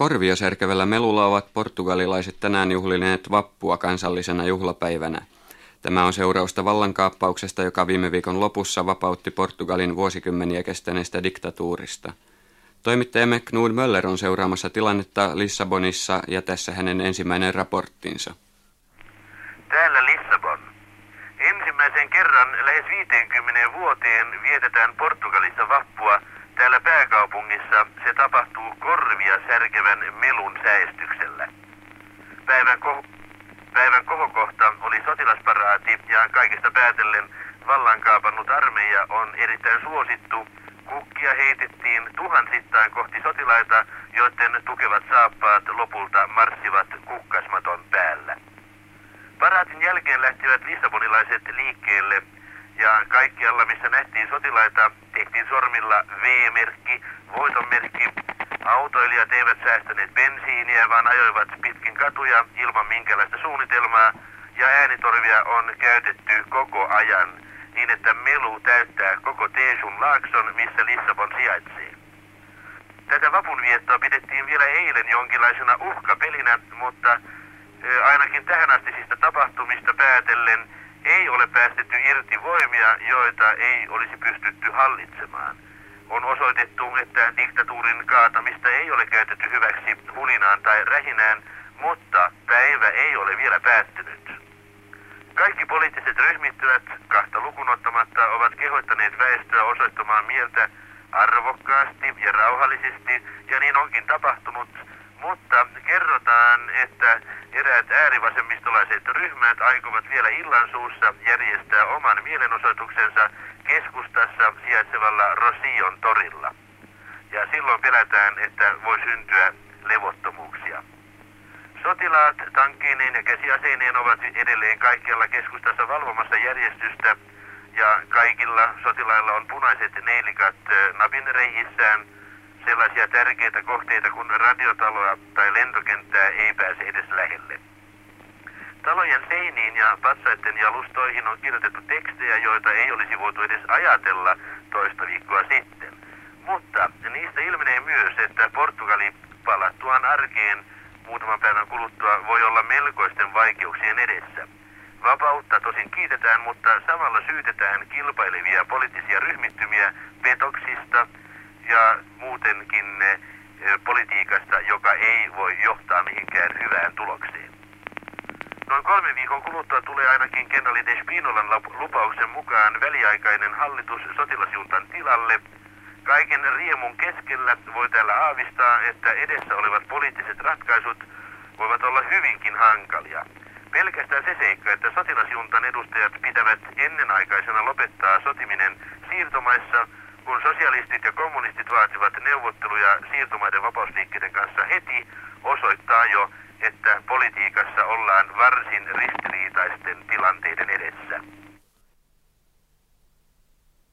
Korvia särkevällä melulla ovat portugalilaiset tänään juhlineet vappua kansallisena juhlapäivänä. Tämä on seurausta vallankaappauksesta, joka viime viikon lopussa vapautti Portugalin vuosikymmeniä kestäneestä diktatuurista. Toimittajamme Knud Möller on seuraamassa tilannetta Lissabonissa ja tässä hänen ensimmäinen raporttinsa. Täällä Lissabon. Ensimmäisen kerran lähes 50 vuoteen vietetään Portugalissa vappua Täällä pääkaupungissa se tapahtuu korvia särkevän melun säestyksellä. Päivän, ko- päivän kohokohta oli sotilasparaati ja kaikista päätellen vallankaapannut armeija on erittäin suosittu. Kukkia heitettiin tuhansittain kohti sotilaita, joiden tukevat saappaat lopulta marssivat kukkasmaton päällä. Paraatin jälkeen lähtivät lissabonilaiset liikkeelle ja kaikkialla missä nähtiin sotilaita tehtiin sormilla V-merkki, voitonmerkki. Autoilijat eivät säästäneet bensiiniä, vaan ajoivat pitkin katuja ilman minkälaista suunnitelmaa ja äänitorvia on käytetty koko ajan niin, että melu täyttää koko Teesun laakson, missä Lissabon sijaitsee. Tätä vapunviettoa pidettiin vielä eilen jonkinlaisena uhkapelinä, mutta ainakin tähän astisista tapahtumista päätellen ei ole päästetty irti voimia, joita ei olisi pystytty hallitsemaan. On osoitettu, että diktatuurin kaatamista ei ole käytetty hyväksi hulinaan tai rähinään, mutta päivä ei ole vielä päättynyt. Kaikki poliittiset ryhmittymät, kahta lukunottamatta, ovat kehoittaneet väestöä osoittamaan mieltä arvokkaasti ja rauhallisesti, ja niin onkin tapahtunut, mutta kerrotaan, että eräät äärivasemmistolaiset ryhmät aikovat vielä illan suussa järjestää oman mielenosoituksensa keskustassa sijaitsevalla Rosion torilla. Ja silloin pelätään, että voi syntyä levottomuuksia. Sotilaat tankkeineen ja käsiaseineen ovat edelleen kaikkialla keskustassa valvomassa järjestystä ja kaikilla sotilailla on punaiset neilikat napinreijissään – sellaisia tärkeitä kohteita kuin radiotaloa tai lentokenttää ei pääse edes lähelle. Talojen seiniin ja patsaiden jalustoihin on kirjoitettu tekstejä, joita ei olisi voitu edes ajatella toista viikkoa sitten. Mutta niistä ilmenee myös, että Portugali palattuaan arkeen muutaman päivän kuluttua voi olla melkoisten vaikeuksien edessä. Vapautta tosin kiitetään, mutta samalla syytetään kilpailevia poliittisia ryhmittymiä petoksista, ja muutenkin eh, politiikasta, joka ei voi johtaa mihinkään hyvään tulokseen. Noin kolmen viikon kuluttua tulee ainakin Kenali Despinolan lupauksen mukaan väliaikainen hallitus sotilasjuntan tilalle. Kaiken riemun keskellä voi täällä aavistaa, että edessä olevat poliittiset ratkaisut voivat olla hyvinkin hankalia. Pelkästään se seikka, että sotilasjuntan edustajat pitävät ennenaikaisena lopettaa sotiminen siirtomaissa – kun sosialistit ja kommunistit vaativat neuvotteluja siirtomaiden vapausliikkeiden kanssa heti, osoittaa jo, että politiikassa ollaan varsin ristiriitaisten tilanteiden edessä.